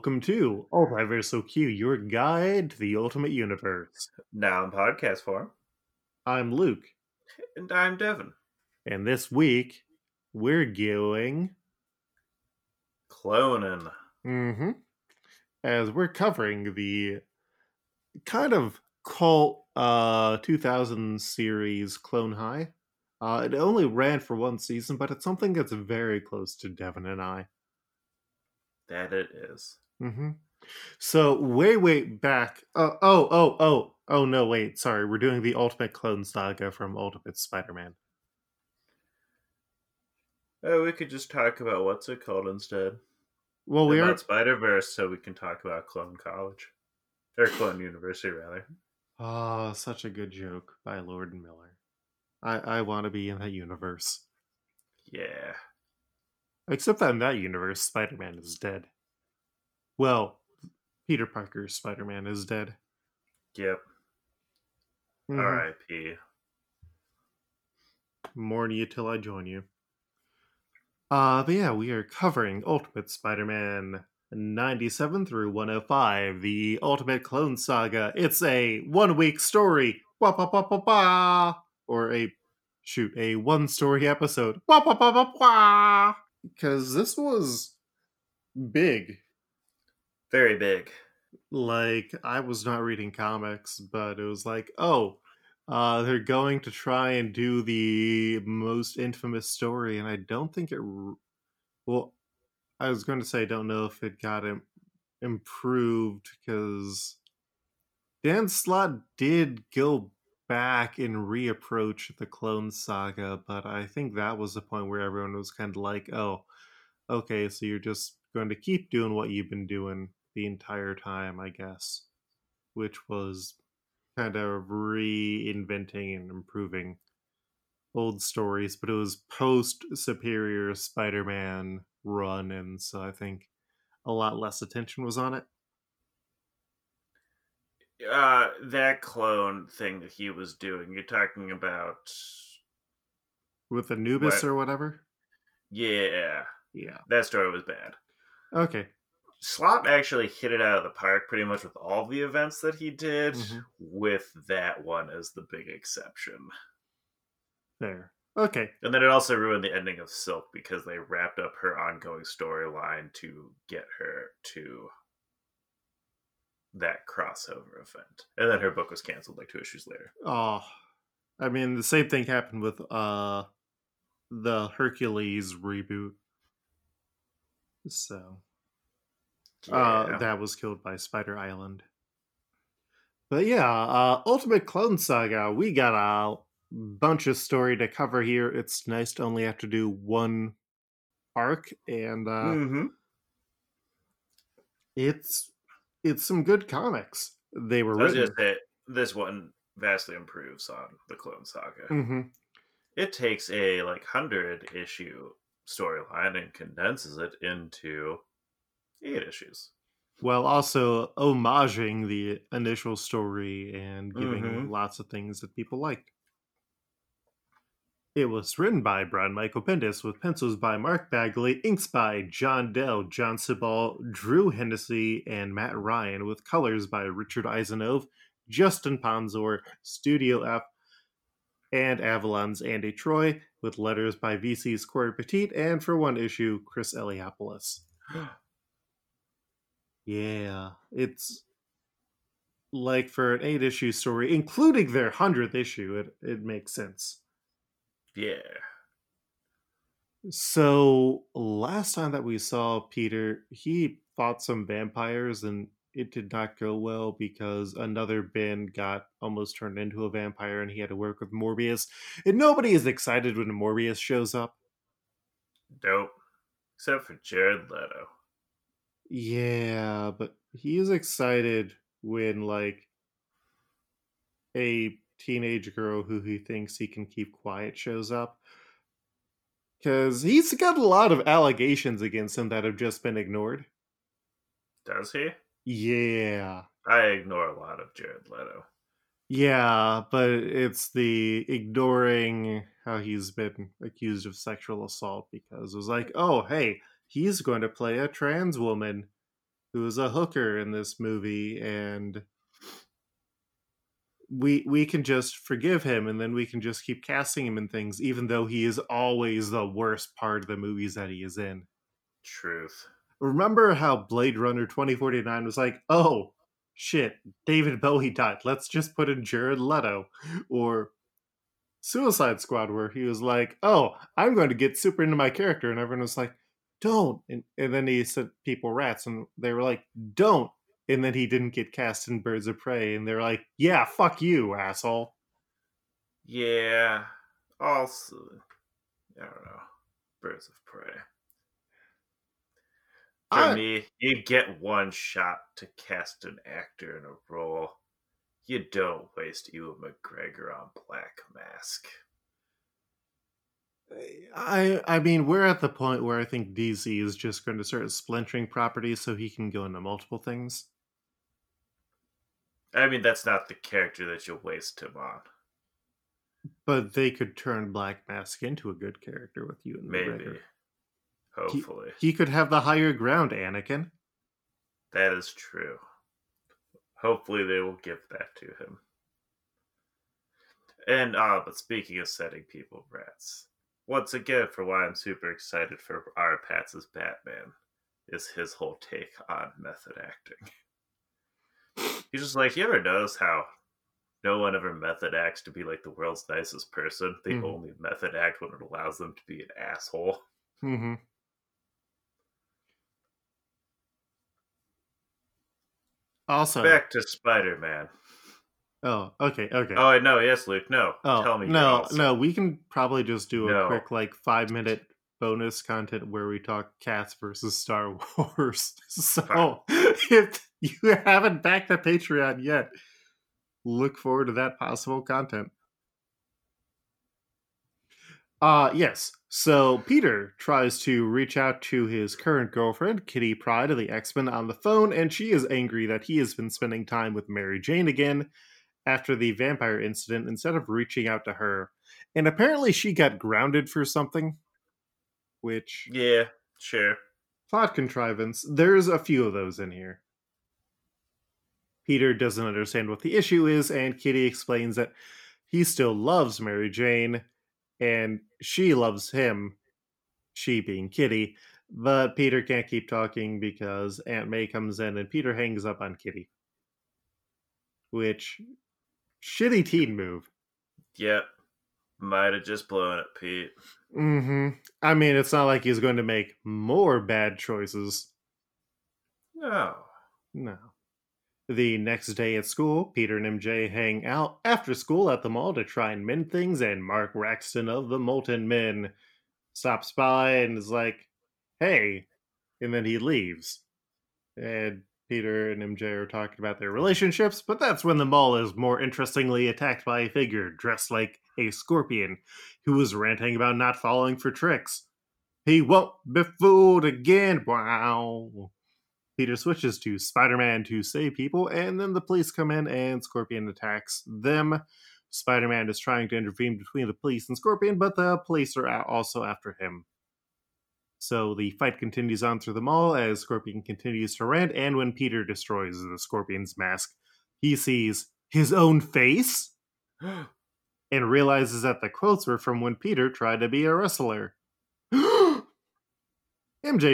Welcome to Multiversal Q, your guide to the ultimate universe. Now in podcast form. I'm Luke, And I'm Devin. and this week we're going Cloning. hmm as we're covering the kind of cult uh 2000 series Clone High. Uh, it only ran for one season, but it's something that's very close to Devin and I. That it is. Hmm So way, way back. Uh, oh, oh, oh, oh no! Wait, sorry. We're doing the Ultimate Clone Saga from Ultimate Spider-Man. Oh, we could just talk about what's it called instead. Well, we are about are. Spider Verse, so we can talk about Clone College. Or Clone University, rather. Oh, such a good joke by Lord Miller. I I want to be in that universe. Yeah. Except that in that universe, Spider-Man is dead. Well, Peter Parker's Spider-Man is dead. Yep. Mhm. R.I.P. Mourn you till I join you. Uh, but yeah, we are covering Ultimate Spider-Man 97 through 105, the Ultimate Clone Saga. It's a one-week story. Wah, wah, wah, wah, wah. Or a shoot, a episode. Wah, wah, wah, wah, wah. Because this was big. Very big. Like I was not reading comics, but it was like, oh, uh, they're going to try and do the most infamous story, and I don't think it. Well, I was going to say I don't know if it got Im- improved because Dan Slott did go back and reapproach the Clone Saga, but I think that was the point where everyone was kind of like, "Oh, okay, so you're just going to keep doing what you've been doing the entire time, I guess," which was kind of reinventing and improving old stories, but it was post Superior Spider Man run, and so I think a lot less attention was on it. Uh, that clone thing that he was doing, you're talking about. With Anubis What? or whatever? Yeah. Yeah. That story was bad. Okay. Slott actually hit it out of the park pretty much with all the events that he did, Mhm. with that one as the big exception. There. Okay. And then it also ruined the ending of Silk because they wrapped up her ongoing storyline to get her to that crossover event. And then her book was canceled like two issues later. Oh, I mean, the same thing happened with uh the Hercules reboot. So uh, that was killed by Spider Island. But yeah, uh, Ultimate Clone Saga, we got a bunch of story to cover here. It's nice to only have to do one arc, and uh, mm-hmm. it's it's some good comics. They were written. just say this one vastly improves on the Clone Saga. hmm It takes a like hundred issue storyline and condenses it into eight issues. while also homaging the initial story and giving Mhm. lots of things that people liked. It was written by Brian Michael Bendis with pencils by Mark Bagley, inks by John Dell, John Sibal, Drew Hennessy, and Matt Ryan, with colors by Richard Isanove, Justin Ponsor, Studio F, and Avalon's Andy Troy, with letters by VC's Cory Petit, and for one issue, Chris Eliopoulos. Yeah, it's like for an eight issue story, including their hundredth issue, it, it makes sense. yeah. So last time that we saw Peter, he fought some vampires and it did not go well because another Ben got almost turned into a vampire and he had to work with Morbius. And nobody is excited when Morbius shows up. Dope. Except for Jared Leto. Yeah, but he is excited when like a teenage girl who he thinks he can keep quiet shows up. Cause he's got a lot of allegations against him that have just been ignored. Does he? Yeah. I ignore a lot of Jared Leto. Yeah, but it's the ignoring how he's been accused of sexual assault because it was like, oh, hey, he's going to play a trans woman. who is a hooker in this movie and we we can just forgive him and then we can just keep casting him in things even though he is always the worst part of the movies that he is in Truth. remember how blade runner 2049 was like oh shit david bowie died let's just put in jared leto or suicide squad where he was like oh i'm going to get super into my character and everyone was like don't and, and then he sent people rats and they were like don't and then he didn't get cast in birds of prey and they're like yeah fuck you asshole Yeah. Also, I don't know. Birds of Prey. For I- me, you get one shot to cast an actor in a role. You don't waste Ewan McGregor on Black Mask. I I mean we're at the point where I think DC is just going to start splintering properties so he can go into multiple things. I mean, that's not the character that you'll waste him on. But they could turn Black Mask into a good character with you and Maybe. McGregor. Hopefully. He could have the higher ground, Anakin. That is true. Hopefully they will give that to him. And uh but speaking of setting people rats, once again for why I'm super excited for R-Patz as Batman is his whole take on method acting. He's just like, you ever notice how no one ever method acts to be like the world's nicest person? They Mhm. only method act when it allows them to be an asshole. Mm-hmm. Also, Back to Spider Man. Oh, okay, okay. Oh no, yes, Luke. No, Oh, tell me. no, no. We can probably just do a No. quick, like, five minute bonus content where we talk cats versus Star Wars. So, Fine. if you haven't backed the Patreon yet, look forward to that possible content. Uh yes. So Peter tries to reach out to his current girlfriend, Kitty Pryde of the X-Men, on the phone, and she is angry that he has been spending time with Mary Jane again after the vampire incident instead of reaching out to her. And apparently she got grounded for something. Which Yeah, sure. plot contrivance. There's a few of those in here. Peter doesn't understand what the issue is, and Kitty explains that he still loves Mary Jane, and she loves him, she being Kitty, but Peter can't keep talking because Aunt May comes in and Peter hangs up on Kitty. Which, shitty teen move. Yep. Might have just blown it, Pete. hmm I mean, it's not like he's going to make more bad choices. No. No. The next day at school, Peter and MJ hang out after school at the mall to try and mend things, and Mark Raxton of the Molten Men stops by and is like, hey, and then he leaves. And Peter and MJ are talking about their relationships, but that's when the mall is more interestingly attacked by a figure dressed like a scorpion who is ranting about not falling for tricks. He won't be fooled again. Wow. Peter switches to Spider Man to save people, and then the police come in and Scorpion attacks them. Spider Man is trying to intervene between the police and Scorpion, but the police are also after him. So the fight continues on through the mall as Scorpion continues to rant, and when Peter destroys the Scorpion's mask, he sees his own face and realizes that the quotes were from when Peter tried to be a wrestler. MJ,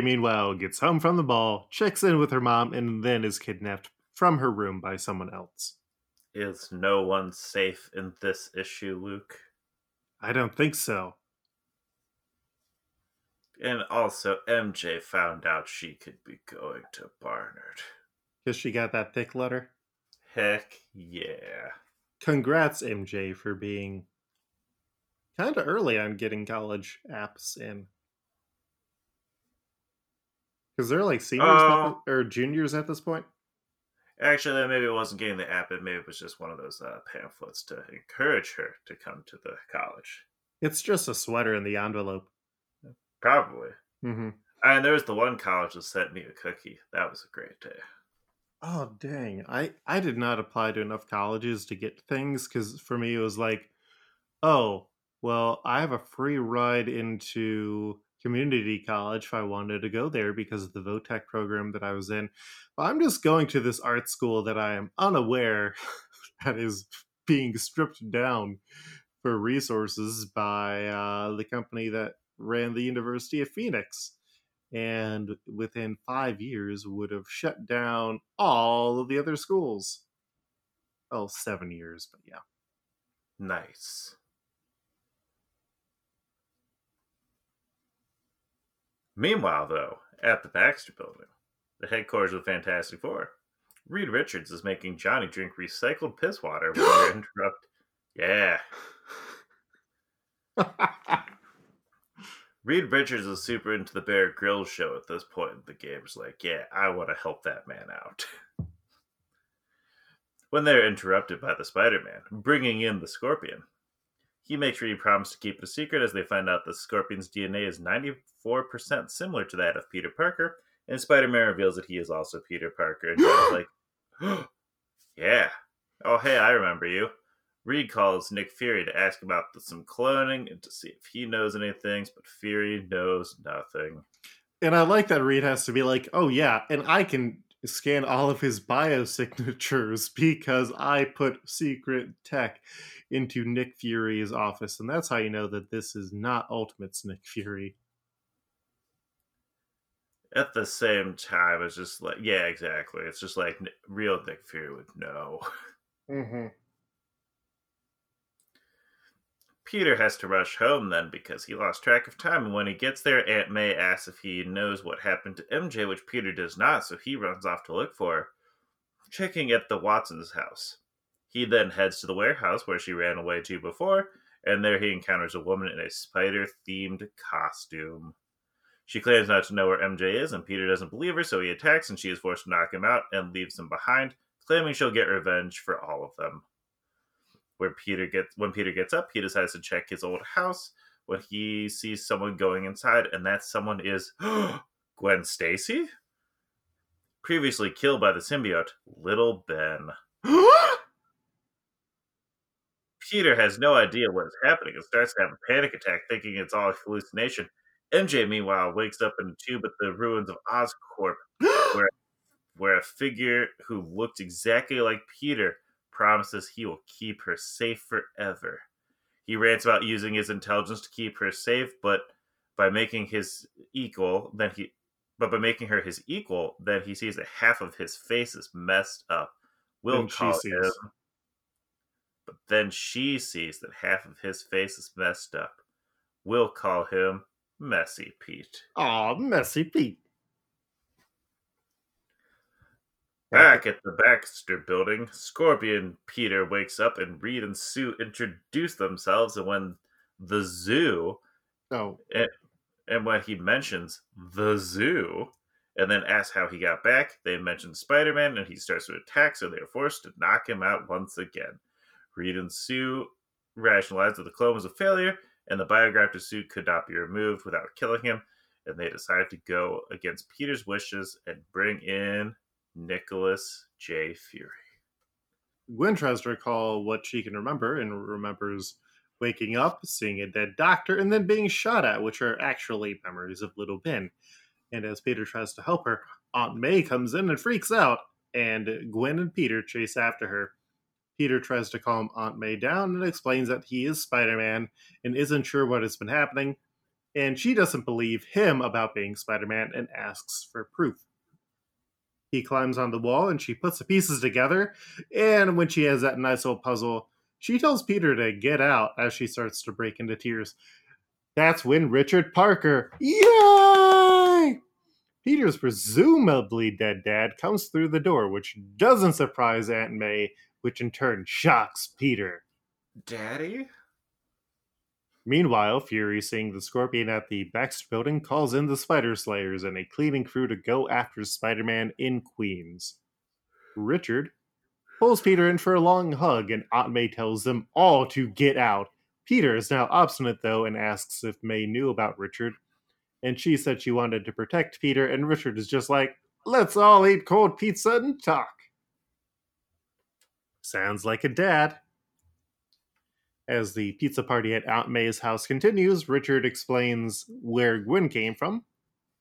meanwhile, gets home from the ball, checks in with her mom, and then is kidnapped from her room by someone else. Is no one safe in this issue, Luke? I don't think so. And also, MJ found out she could be going to Barnard. Because she got that thick letter. Heck yeah. Congrats, MJ, for being kind of early on getting college apps in. Because they're like seniors Oh. the- or juniors at this point. Actually, maybe it wasn't getting the app, and maybe it was just one of those uh, pamphlets to encourage her to come to the college. It's just a sweater in the envelope. Probably. hmm And there was the one college that sent me a cookie. That was a great day. Oh dang! I I did not apply to enough colleges to get things because for me it was like, oh well, I have a free ride into community college if I wanted to go there because of the VOTEC program that I was in. But I'm just going to this art school that I am unaware that is being stripped down for resources by uh, the company that ran the University of Phoenix. And within five years, would have shut down all of the other schools. Well, seven years, but yeah. Nice. Meanwhile, though, at the Baxter Building, the headquarters of the Fantastic Four, Reed Richards is making Johnny drink recycled piss water when they're interrupted. Yeah. Reed Richards is super into the Bear Grylls show at this point in the game. Like, yeah, I want to help that man out. when they're interrupted by the Spider Man, bringing in the Scorpion, he makes sure he promises to keep it a secret as they find out the Scorpion's DNA is 94% similar to that of Peter Parker, and Spider Man reveals that he is also Peter Parker. And Johnny's like, yeah. Oh, hey, I remember you. Reed calls Nick Fury to ask about the, some cloning and to see if he knows anything, but Fury knows nothing. And I like that Reed has to be like, oh, yeah, and I can scan all of his biosignatures because I put secret tech into Nick Fury's office. And that's how you know that this is not Ultimate's Nick Fury. At the same time, it's just like, yeah, exactly. It's just like real Nick Fury would know. Mm-hmm. Peter has to rush home then because he lost track of time. And when he gets there, Aunt May asks if he knows what happened to MJ, which Peter does not, so he runs off to look for checking at the Watsons' house. He then heads to the warehouse where she ran away to before, and there he encounters a woman in a spider themed costume. She claims not to know where MJ is, and Peter doesn't believe her, so he attacks and she is forced to knock him out and leaves him behind, claiming she'll get revenge for all of them where Peter gets when Peter gets up, he decides to check his old house when he sees someone going inside, and that someone is Gwen Stacy, previously killed by the symbiote Little Ben. Peter has no idea what is happening and starts to have a panic attack, thinking it's all a hallucination. MJ, meanwhile, wakes up in a tube at the ruins of Oscorp, where, where a figure who looked exactly like Peter promises he will keep her safe forever. He rants about using his intelligence to keep her safe, but by making his equal, then he but by making her his equal, then he sees that half of his face is messed up. Will call him but then she sees that half of his face is messed up. We'll call him Messy Pete. Aw, Messy Pete. Back at the Baxter building, Scorpion Peter wakes up and Reed and Sue introduce themselves. And when the zoo, oh, and, and when he mentions the zoo, and then asks how he got back, they mention Spider Man and he starts to attack, so they're forced to knock him out once again. Reed and Sue rationalize that the clone was a failure and the biograptor suit could not be removed without killing him, and they decide to go against Peter's wishes and bring in Nicholas J. Fury. Gwen tries to recall what she can remember and remembers waking up, seeing a dead doctor, and then being shot at, which are actually memories of Little Ben. And as Peter tries to help her, Aunt May comes in and freaks out, and Gwen and Peter chase after her. Peter tries to calm Aunt May down and explains that he is Spider Man and isn't sure what has been happening, and she doesn't believe him about being Spider Man and asks for proof. He climbs on the wall and she puts the pieces together. And when she has that nice little puzzle, she tells Peter to get out as she starts to break into tears. That's when Richard Parker, yay! Peter's presumably dead dad comes through the door, which doesn't surprise Aunt May, which in turn shocks Peter. Daddy? Meanwhile, Fury, seeing the Scorpion at the Baxter building, calls in the Spider Slayers and a cleaning crew to go after Spider Man in Queens. Richard pulls Peter in for a long hug, and Aunt May tells them all to get out. Peter is now obstinate, though, and asks if May knew about Richard. And she said she wanted to protect Peter, and Richard is just like, let's all eat cold pizza and talk. Sounds like a dad. As the pizza party at Aunt May's house continues, Richard explains where Gwen came from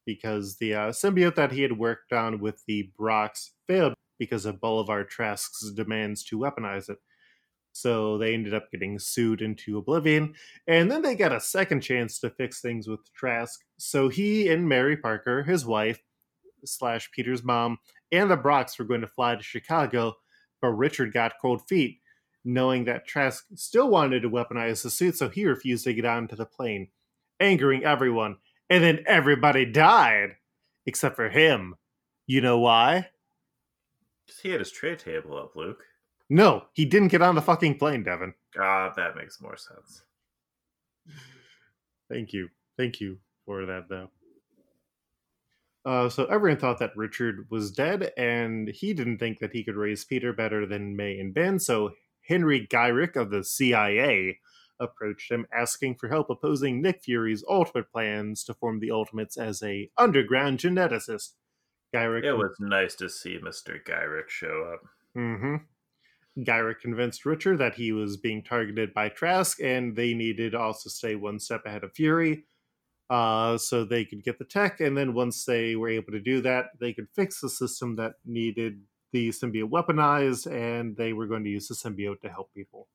because the uh, symbiote that he had worked on with the Brocks failed because of Bolivar Trask's demands to weaponize it. So they ended up getting sued into oblivion, and then they got a second chance to fix things with Trask. So he and Mary Parker, his wife, slash Peter's mom, and the Brocks were going to fly to Chicago, but Richard got cold feet, knowing that Trask still wanted to weaponize the suit, so he refused to get onto the plane, angering everyone. And then everybody died, except for him. You know why? Because he had his tray table up, Luke. No, he didn't get on the fucking plane, Devin. Ah, that makes more sense. Thank you. Thank you for that, though. Uh, so everyone thought that Richard was dead, and he didn't think that he could raise Peter better than May and Ben. So Henry Gyrich of the CIA approached him, asking for help opposing Nick Fury's ultimate plans to form the Ultimates as a underground geneticist. Gyrich it was nice to see Mister Gyrich show up. Mm-hmm. Gyrich convinced Richard that he was being targeted by Trask, and they needed to also stay one step ahead of Fury uh, so they could get the tech. And then once they were able to do that, they could fix the system that needed the symbiote weaponized, and they were going to use the symbiote to help people.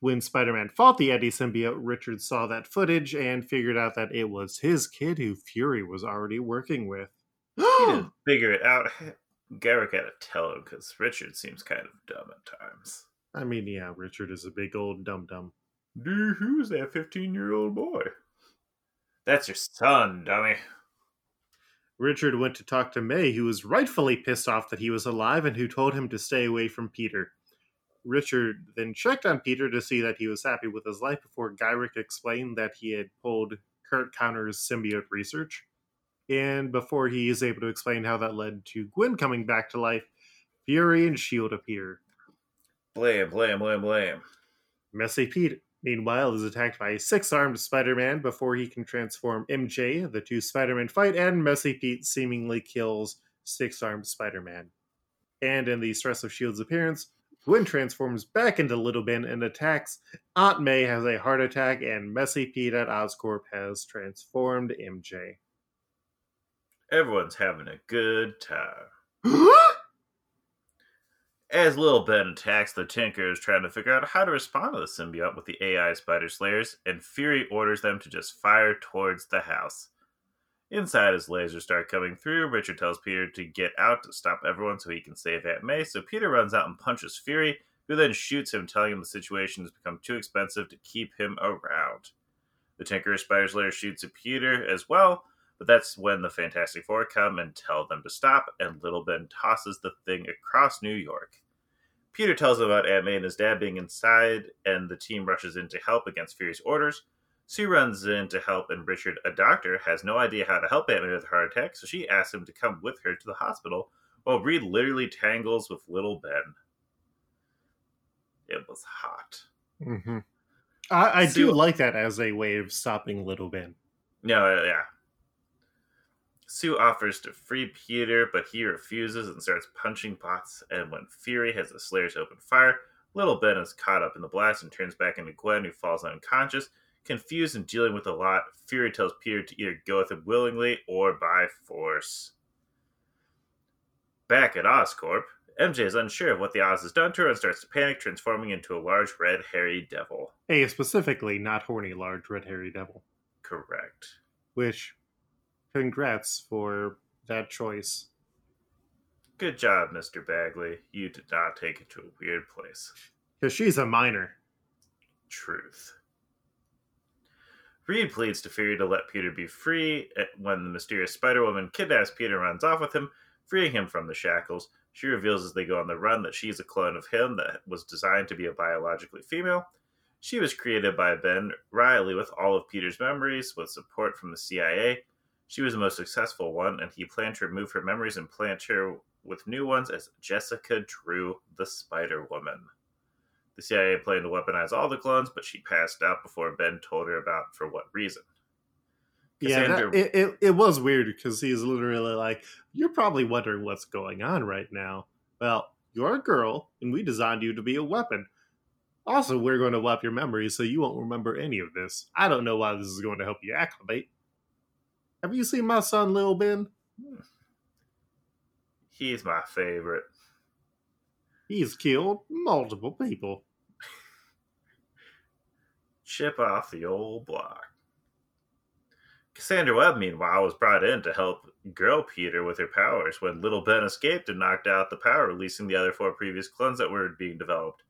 When Spider Man fought the Eddie symbiote, Richard saw that footage and figured out that it was his kid who Fury was already working with. he didn't figure it out. Garrick had to tell him because Richard seems kind of dumb at times. I mean, yeah, Richard is a big old dum dum. Who's that 15 year old boy? That's your son, dummy. Richard went to talk to May, who was rightfully pissed off that he was alive and who told him to stay away from Peter. Richard then checked on Peter to see that he was happy with his life before Gyrich explained that he had pulled Curt Connors' symbiote research. And before he is able to explain how that led to Gwen coming back to life, Fury and S.H.I.E.L.D. appear. Blame, blame, blame, blame. Messy Pete Meanwhile, is attacked by a six-armed Spider-Man before he can transform MJ. The two Spider-Men fight, and Messy Pete seemingly kills six-armed Spider-Man. And in the stress of Shield's appearance, Gwen transforms back into Little Ben and attacks. Aunt May has a heart attack, and Messy Pete at Oscorp has transformed MJ. Everyone's having a good time. As Lil Ben attacks, the Tinker is trying to figure out how to respond to the symbiote with the AI spider slayers, and Fury orders them to just fire towards the house. Inside, as lasers start coming through, Richard tells Peter to get out to stop everyone so he can save Aunt May. So Peter runs out and punches Fury, who then shoots him, telling him the situation has become too expensive to keep him around. The Tinker Spider Slayer shoots at Peter as well, but that's when the Fantastic Four come and tell them to stop, and Little Ben tosses the thing across New York. Peter tells him about Aunt May and his dad being inside, and the team rushes in to help against Fury's orders. Sue runs in to help, and Richard, a doctor, has no idea how to help Aunt May with a heart attack, so she asks him to come with her to the hospital, while Reed literally tangles with little Ben. It was hot. Mm-hmm. I, I Sue, do like that as a way of stopping little Ben. No, yeah, Sue offers to free Peter, but he refuses and starts punching pots. And when Fury has the Slayers open fire, Little Ben is caught up in the blast and turns back into Gwen, who falls unconscious. Confused and dealing with a lot, Fury tells Peter to either go with him willingly or by force. Back at Oscorp, MJ is unsure of what the Oz has done to her and starts to panic, transforming into a large red hairy devil. A specifically not horny large red hairy devil. Correct. Which congrats for that choice. Good job, Mr. Bagley. You did not take it to a weird place. Because she's a minor. Truth. Reed pleads to Fury to let Peter be free when the mysterious Spider Woman kidnaps Peter and runs off with him, freeing him from the shackles. She reveals as they go on the run that she's a clone of him that was designed to be a biologically female. She was created by Ben Reilly with all of Peter's memories, with support from the CIA. She was the most successful one, and he planned to remove her memories and plant her with new ones as Jessica Drew, the Spider Woman. The CIA planned to weaponize all the clones, but she passed out before Ben told her about for what reason. Cassandra... Yeah, that, it, it, it was weird because he's literally like, You're probably wondering what's going on right now. Well, you're a girl, and we designed you to be a weapon. Also, we're going to wipe your memories so you won't remember any of this. I don't know why this is going to help you acclimate. Have you seen my son, Lil Ben? He's my favorite. He's killed multiple people. Chip off the old block. Cassandra Webb, meanwhile, was brought in to help girl Peter with her powers when Little Ben escaped and knocked out the power, releasing the other four previous clones that were being developed.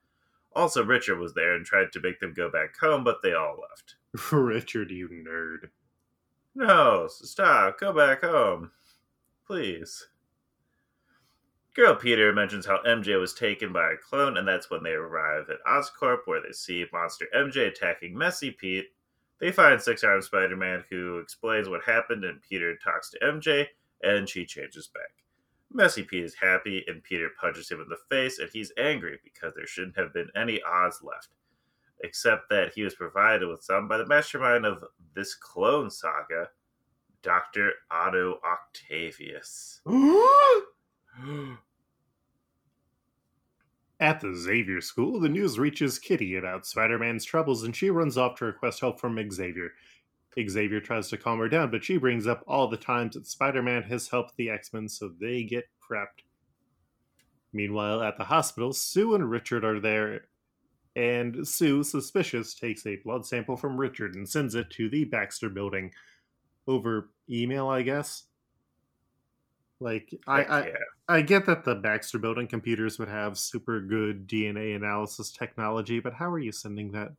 Also, Richard was there and tried to make them go back home, but they all left. Richard, you nerd. No, stop. Go back home. Please. Girl Peter mentions how MJ was taken by a clone, and that's when they arrive at Oscorp, where they see Monster MJ attacking Messy Pete. They find Six Armed Spider Man, who explains what happened, and Peter talks to MJ, and she changes back. Messy Pete is happy, and Peter punches him in the face, and he's angry because there shouldn't have been any Oz left, except that he was provided with some by the mastermind of this clone saga, Dr. Otto Octavius. At the Xavier School, the news reaches Kitty about Spider Man's troubles and she runs off to request help from Xavier. Xavier tries to calm her down, but she brings up all the times that Spider Man has helped the X Men, so they get prepped. Meanwhile, at the hospital, Sue and Richard are there, and Sue, suspicious, takes a blood sample from Richard and sends it to the Baxter building over email, I guess. Like, I, I. I get that the Baxter building computers would have super good DNA analysis technology, but how are you sending that?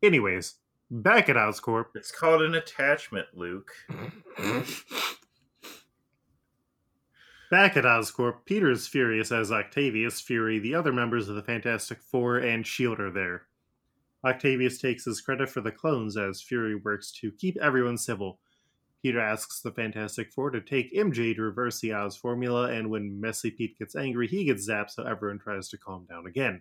Anyways, back at Oscorp. It's called an attachment, Luke. Back at Oscorp, Peter is furious as Octavius, Fury, the other members of the Fantastic Four, and S.H.I.E.L.D. are there. Octavius takes his credit for the clones as Fury works to keep everyone civil. Peter asks the Fantastic Four to take MJ to reverse the Oz formula, and when Messy Pete gets angry, he gets zapped, so everyone tries to calm down again.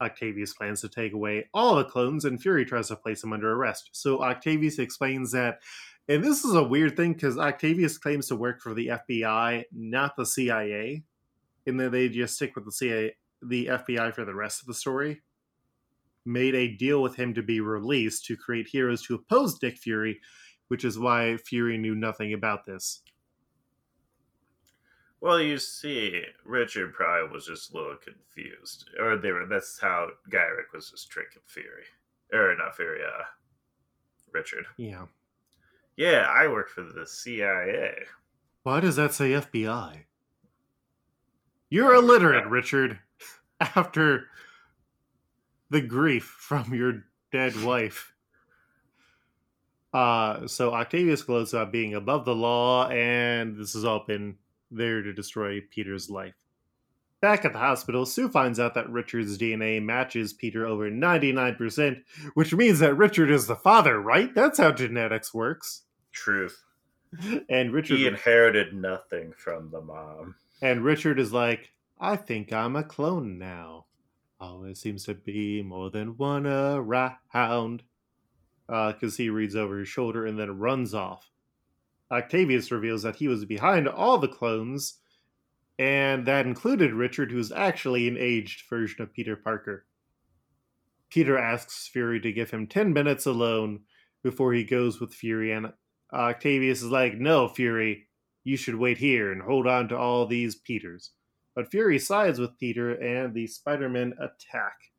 Octavius plans to take away all the clones, and Fury tries to place him under arrest. So Octavius explains that, and this is a weird thing because Octavius claims to work for the FBI, not the CIA, and then they just stick with the CIA, the FBI for the rest of the story. Made a deal with him to be released to create heroes to oppose Dick Fury, which is why Fury knew nothing about this. Well, you see, Richard probably was just a little confused, or they were. That's how Gyrich was just tricking Fury, or not Fury, uh, Richard. Yeah. Yeah, I work for the CIA. Why does that say FBI? You're illiterate, Richard. After the grief from your dead wife. Uh, so Octavius gloats about being above the law, and this has all been there to destroy Peter's life. Back at the hospital, Sue finds out that Richard's DNA matches Peter over 99%, which means that Richard is the father, right? That's how genetics works. Truth. And Richard He inherited nothing from the mom. and Richard is like, I think I'm a clone now. Oh, Always seems to be more than one around. Uh, because he reads over his shoulder and then runs off. Octavius reveals that he was behind all the clones, and that included Richard, who's actually an aged version of Peter Parker. Peter asks Fury to give him 10 minutes alone before he goes with Fury, and Octavius is like, No, Fury, you should wait here and hold on to all these Peters. But Fury sides with Peter, and the Spider Men attack.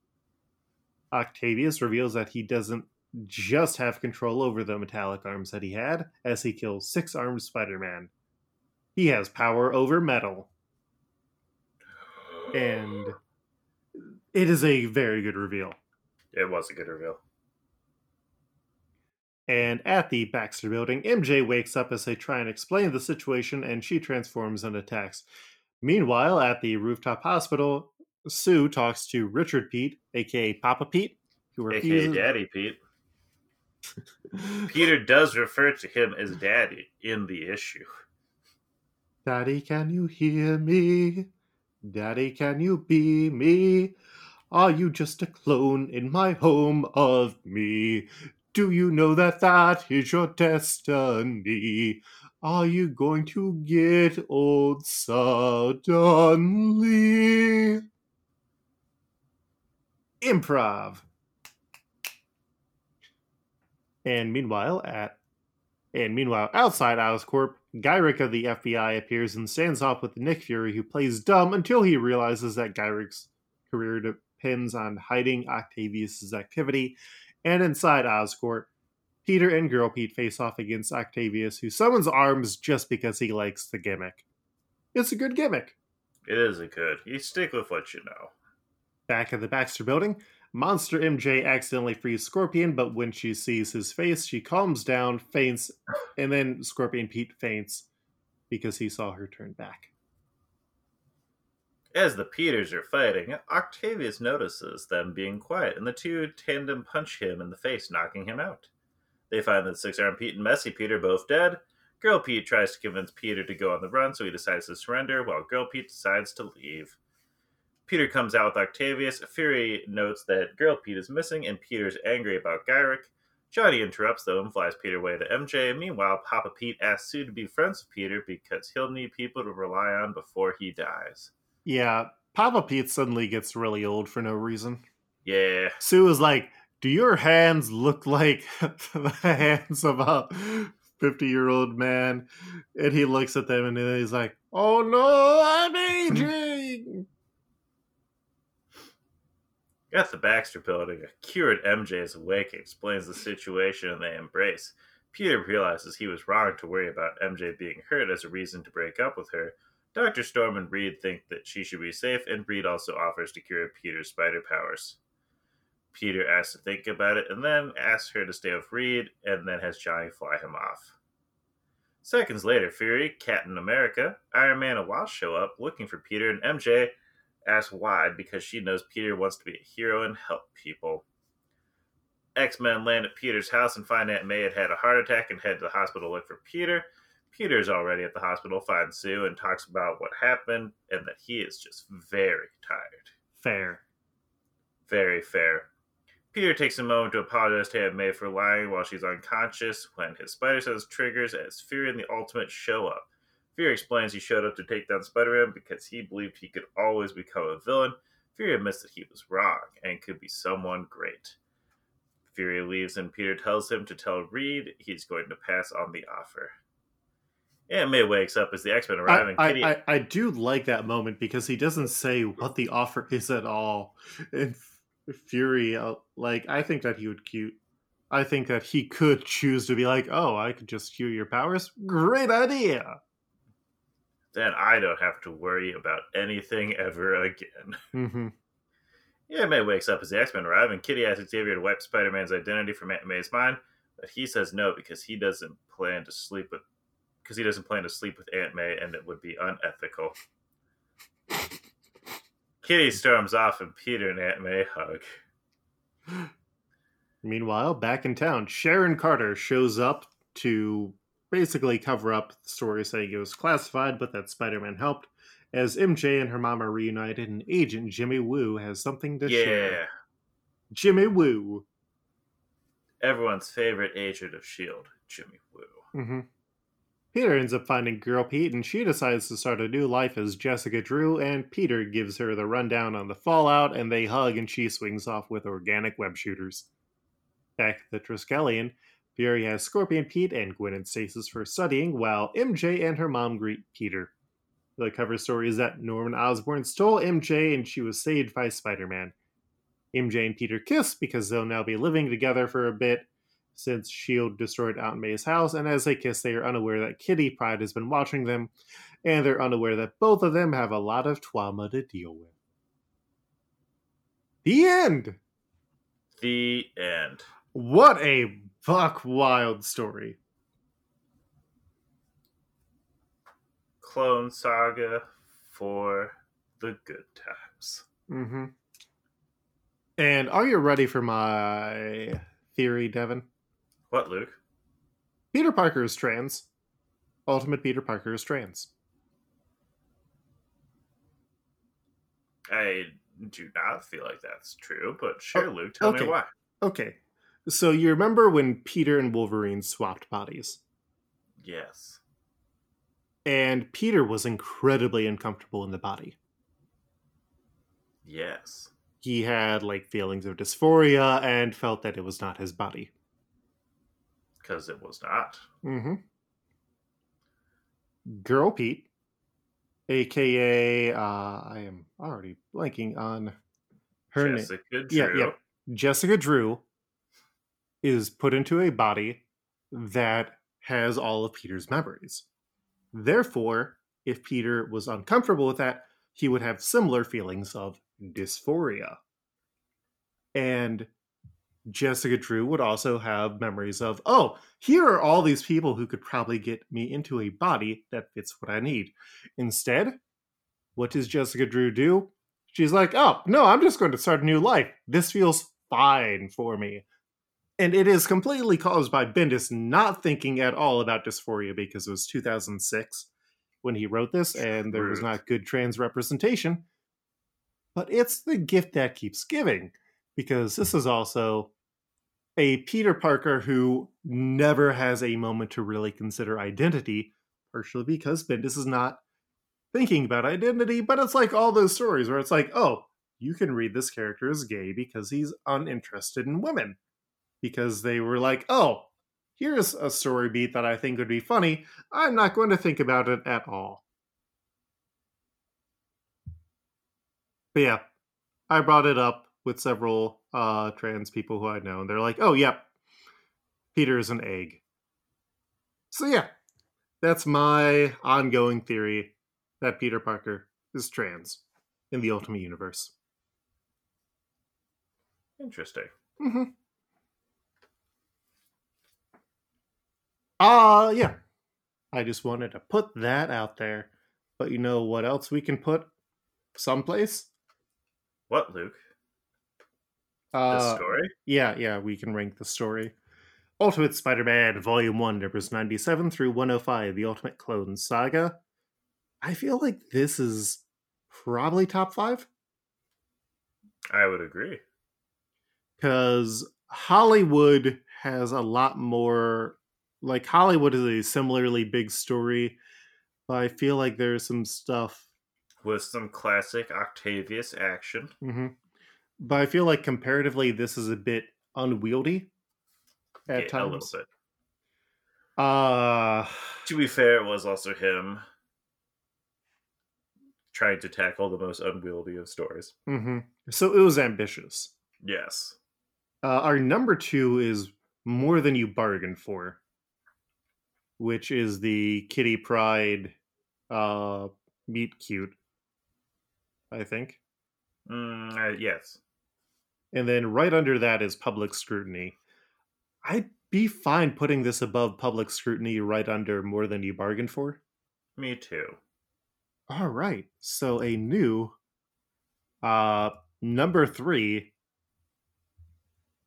Octavius reveals that he doesn't just have control over the metallic arms that he had, as he kills six armed Spider Man. He has power over metal. And it is a very good reveal. It was a good reveal. And at the Baxter building, MJ wakes up as they try and explain the situation and she transforms and attacks. Meanwhile, at the rooftop hospital, Sue talks to Richard Pete, aka Papa Pete, who AKA refuses. Daddy Pete. Peter does refer to him as Daddy in the issue. Daddy, can you hear me? Daddy, can you be me? Are you just a clone in my home of me? Do you know that that is your destiny? Are you going to get old suddenly? improv. And meanwhile, at and meanwhile, outside Oscorp, Gyrich of the FBI appears and stands off with Nick Fury, who plays dumb until he realizes that Gyrich's career depends on hiding Octavius's activity. And inside Oscorp, Peter and Girl Pete face off against Octavius, who summons arms just because he likes the gimmick. It's a good gimmick. It is a good. You stick with what you know. Back at the Baxter building, Monster MJ accidentally frees Scorpion, but when she sees his face, she calms down, faints, and then Scorpion Pete faints because he saw her turn back. As the Peters are fighting, Octavius notices them being quiet, and the two tandem punch him in the face, knocking him out. They find that Six Arm Pete and Messy Pete are both dead. Girl Pete tries to convince Peter to go on the run, so he decides to surrender, while Girl Pete decides to leave. Peter comes out with Octavius. Fury notes that Girl Pete is missing, and Peter's angry about Gyrich. Johnny interrupts, though, and flies Peter away to MJ. Meanwhile, Papa Pete asks Sue to be friends with Peter because he'll need people to rely on before he dies. Yeah, Papa Pete suddenly gets really old for no reason. Yeah. Sue is like, Do your hands look like the hands of a 50 year old man? And he looks at them and he's like, Oh no, I'm aging. At the Baxter building, a cured MJ is awake and explains the situation and they embrace. Peter realizes he was wrong to worry about MJ being hurt as a reason to break up with her. Dr. Storm and Reed think that she should be safe, and Reed also offers to cure Peter's spider powers. Peter asks to think about it and then asks her to stay with Reed and then has Johnny fly him off. Seconds later, Fury, Captain America, Iron Man, and Wasp show up looking for Peter, and MJ asks why because she knows Peter wants to be a hero and help people. X Men land at Peter's house and find Aunt May had had a heart attack and head to the hospital to look for Peter. Peter's already at the hospital, finds Sue, and talks about what happened and that he is just very tired. Fair. Very fair. Peter takes a moment to apologize to Aunt May for lying while she's unconscious when his spider sense triggers as Fury and the Ultimate show up. Fury explains he showed up to take down Spider Man because he believed he could always become a villain. Fury admits that he was wrong and could be someone great. Fury leaves and Peter tells him to tell Reed he's going to pass on the offer. Aunt May wakes up as the X Men arrive. I, Kitty... I, I, I do like that moment because he doesn't say what the offer is at all. And Fury, uh, like, I think that he would cute. I think that he could choose to be like, oh, I could just cue your powers. Great idea. Then I don't have to worry about anything ever again. Mm-hmm. Yeah, May wakes up as the X Men arrive, and Kitty asks Xavier to wipe Spider Man's identity from Aunt May's mind, but he says no because he doesn't plan to sleep with because he doesn't plan to sleep with Aunt May, and it would be unethical. Kitty storms off, and Peter and Aunt May hug. Meanwhile, back in town, Sharon Carter shows up to basically cover up the story saying it was classified, but that Spider Man helped. As MJ and her mom are reunited, and Agent Jimmy Woo has something to Yeah. share. Jimmy Woo. Everyone's favorite agent of S.H.I.E.L.D., Jimmy Woo. hmm Peter ends up finding Girl Pete, and she decides to start a new life as Jessica Drew, and Peter gives her the rundown on the fallout, and they hug, and she swings off with organic web shooters. Back at the Triskelion, Fury has Scorpion Pete and Gwen and Stasis for studying, while MJ and her mom greet Peter. The cover story is that Norman Osborn stole MJ and she was saved by Spider Man. MJ and Peter kiss because they'll now be living together for a bit since S.H.I.E.L.D. destroyed Aunt May's house, and as they kiss, they are unaware that Kitty Pryde has been watching them, and they're unaware that both of them have a lot of trauma to deal with. The end! The end. What a buck wild story. Clone Saga for the good times. Mm-hmm. And are you ready for my theory, Devin? What, Luke? Peter Parker is trans. Ultimate Peter Parker is trans. I do not feel like that's true, but sure, Oh, Luke, tell okay. me why. Okay. So you remember when Peter and Wolverine swapped bodies? Yes. And Peter was incredibly uncomfortable in the body. Yes. he had like feelings of dysphoria and felt that it was not his body. Because it was not. Mm-hmm. Girl Pete, aka uh, I am already blanking on her name. Jessica Drew. Yeah, yeah. Jessica Drew is put into a body that has all of Peter's memories. Therefore, if Peter was uncomfortable with that, he would have similar feelings of dysphoria. And Jessica Drew would also have memories of, oh, here are all these people who could probably get me into a body that fits what I need. Instead, what does Jessica Drew do? She's like, oh, no, I'm just going to start a new life. This feels fine for me. And it is completely caused by Bendis not thinking at all about dysphoria because it was 2006 when he wrote this and there was not good trans representation. But it's the gift that keeps giving because this is also a Peter Parker who never has a moment to really consider identity, partially because Bendis is not thinking about identity. But it's like all those stories where it's like, oh, you can read this character as gay because he's uninterested in women. Because they were like, oh, here's a story beat that I think would be funny. I'm not going to think about it at all. But yeah, I brought it up with several uh, trans people who I know, and they're like, oh, yep, Peter is an egg. So yeah, that's my ongoing theory that Peter Parker is trans in the Ultimate Universe. Interesting. Mm-hmm. Uh yeah. I just wanted to put that out there. But you know what else we can put someplace? What, Luke? The Uh story? yeah, yeah, we can rank the story. Ultimate Spider-Man Volume 1, numbers 97 through 105, The Ultimate Clone Saga. I feel like this is probably top 5 I would agree. cuz Hollywood has a lot more like Hollywood is a similarly big story, but I feel like there's some stuff With some classic Octavius action. hmm But I feel like comparatively, this is a bit unwieldy at Yeah, a little bit. Uh, To be fair, it was also him trying to tackle the most unwieldy of stories. mhm. so it was ambitious. Yes. Uh, our number two is more than you bargained for, which is the Kitty Pryde uh, meet cute. I think. Mm, uh, yes. And then right under that is public scrutiny. I'd be fine putting this above public scrutiny right under more than you bargained for. Me too. All right. So a new uh number 3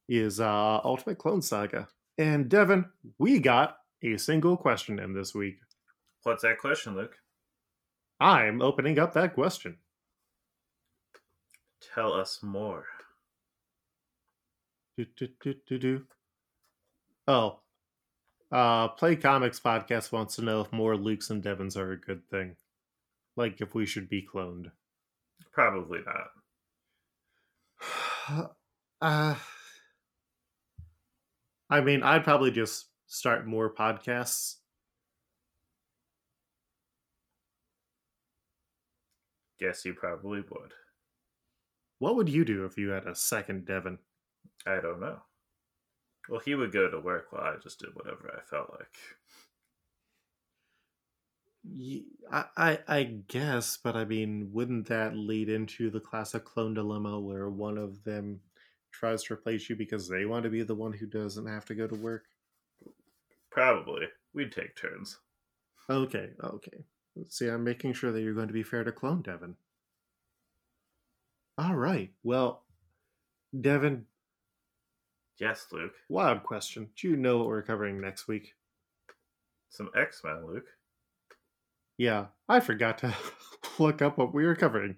is uh Ultimate Clone Saga. And Devin, we got a single question in this week. What's that question, Luke? I'm opening up that question. Tell us more. Do, do, do, do, do. Oh. Uh Play Comics podcast wants to know if more Lukes and Devons are a good thing. Like if we should be cloned. Probably not. uh, I mean, I'd probably just start more podcasts. Guess you probably would. What would you do if you had a second Devon? I don't know. Well, he would go to work while I just did whatever I felt like. I, I, I guess, but I mean, wouldn't that lead into the classic clone dilemma where one of them tries to replace you because they want to be the one who doesn't have to go to work? Probably. We'd take turns. Okay, okay. See, I'm making sure that you're going to be fair to clone Devon. All right. Well, Devon, Yes, Luke. wild question. Do you know what we're covering next week? Some X Men, Luke. Yeah, I forgot to look up what we were covering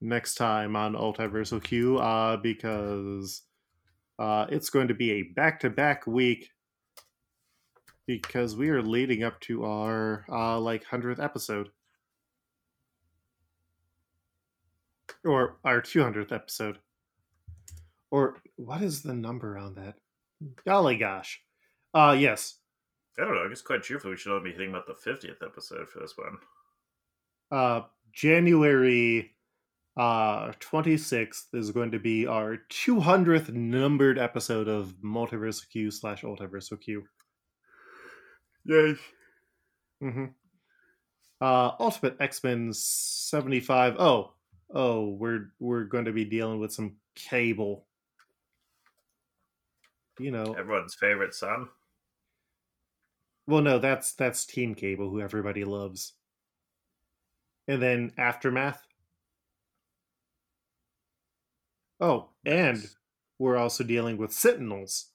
next time on Ultiversal Q uh, because uh, it's going to be a back to back week because we are leading up to our uh, like 100th episode. Or our 200th episode. Or what is the number on that? Golly gosh. Uh yes. I don't know. I guess quite truthfully, we should only be thinking about the 50th episode for this one. Uh January uh 26th is going to be our 200th numbered episode of Multiverse Q slash Ultiverse Q. Yay. Mm-hmm. Uh Ultimate X-Men 75. Oh, oh, we're we're going to be dealing with some cable. You know, Everyone's favorite son. well, no, that's that's Team Cable, who everybody loves. And then Aftermath. Oh, and Nice. we're also dealing with Sentinels.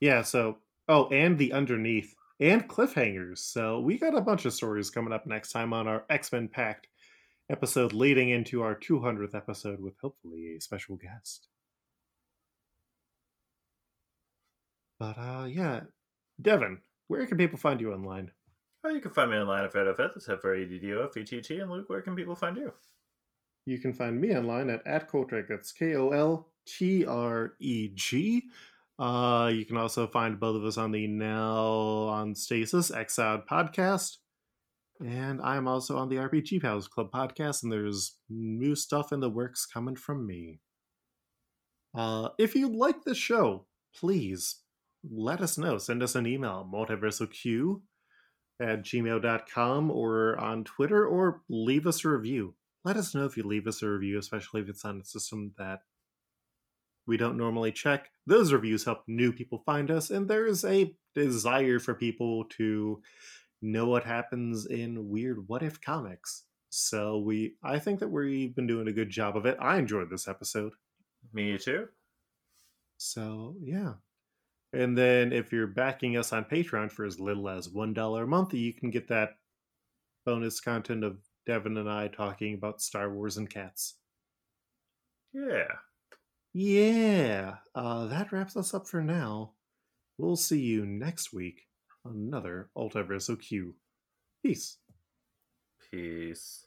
Yeah, so oh, and the Underneath and cliffhangers. So we got a bunch of stories coming up next time on our X Men Pact episode, leading into our 200th episode with hopefully a special guest. But uh, yeah, Devin, where can people find you online? Oh, you can find me online at FreddoFett. That's F-R-E-D-D-O-F-E-T-T. And Luke, where can people find you? You can find me online at, at Koltreg. That's K O L T R E G. Uh, you can also find both of us on the Now on Stasis Exiled podcast. And I'm also on the RPG Pals Club podcast, and there's new stuff in the works coming from me. Uh, if you like the show, please let us know. Send us an email, multiversalq at gmail.com or on Twitter, or leave us a review let us know if you leave us a review, especially if it's on a system that we don't normally check. Those reviews help new people find us, and there is a desire for people to know what happens in weird what if comics. So we I think that we've been doing a good job of it. I enjoyed this episode. Me too. So yeah. And then if you're backing us on Patreon for as little as one dollar a month, you can get that bonus content of Devin and I talking about Star Wars and cats. Yeah. Yeah, uh, that wraps us up for now. We'll see you next week on another Ultiverse Q. Peace. Peace.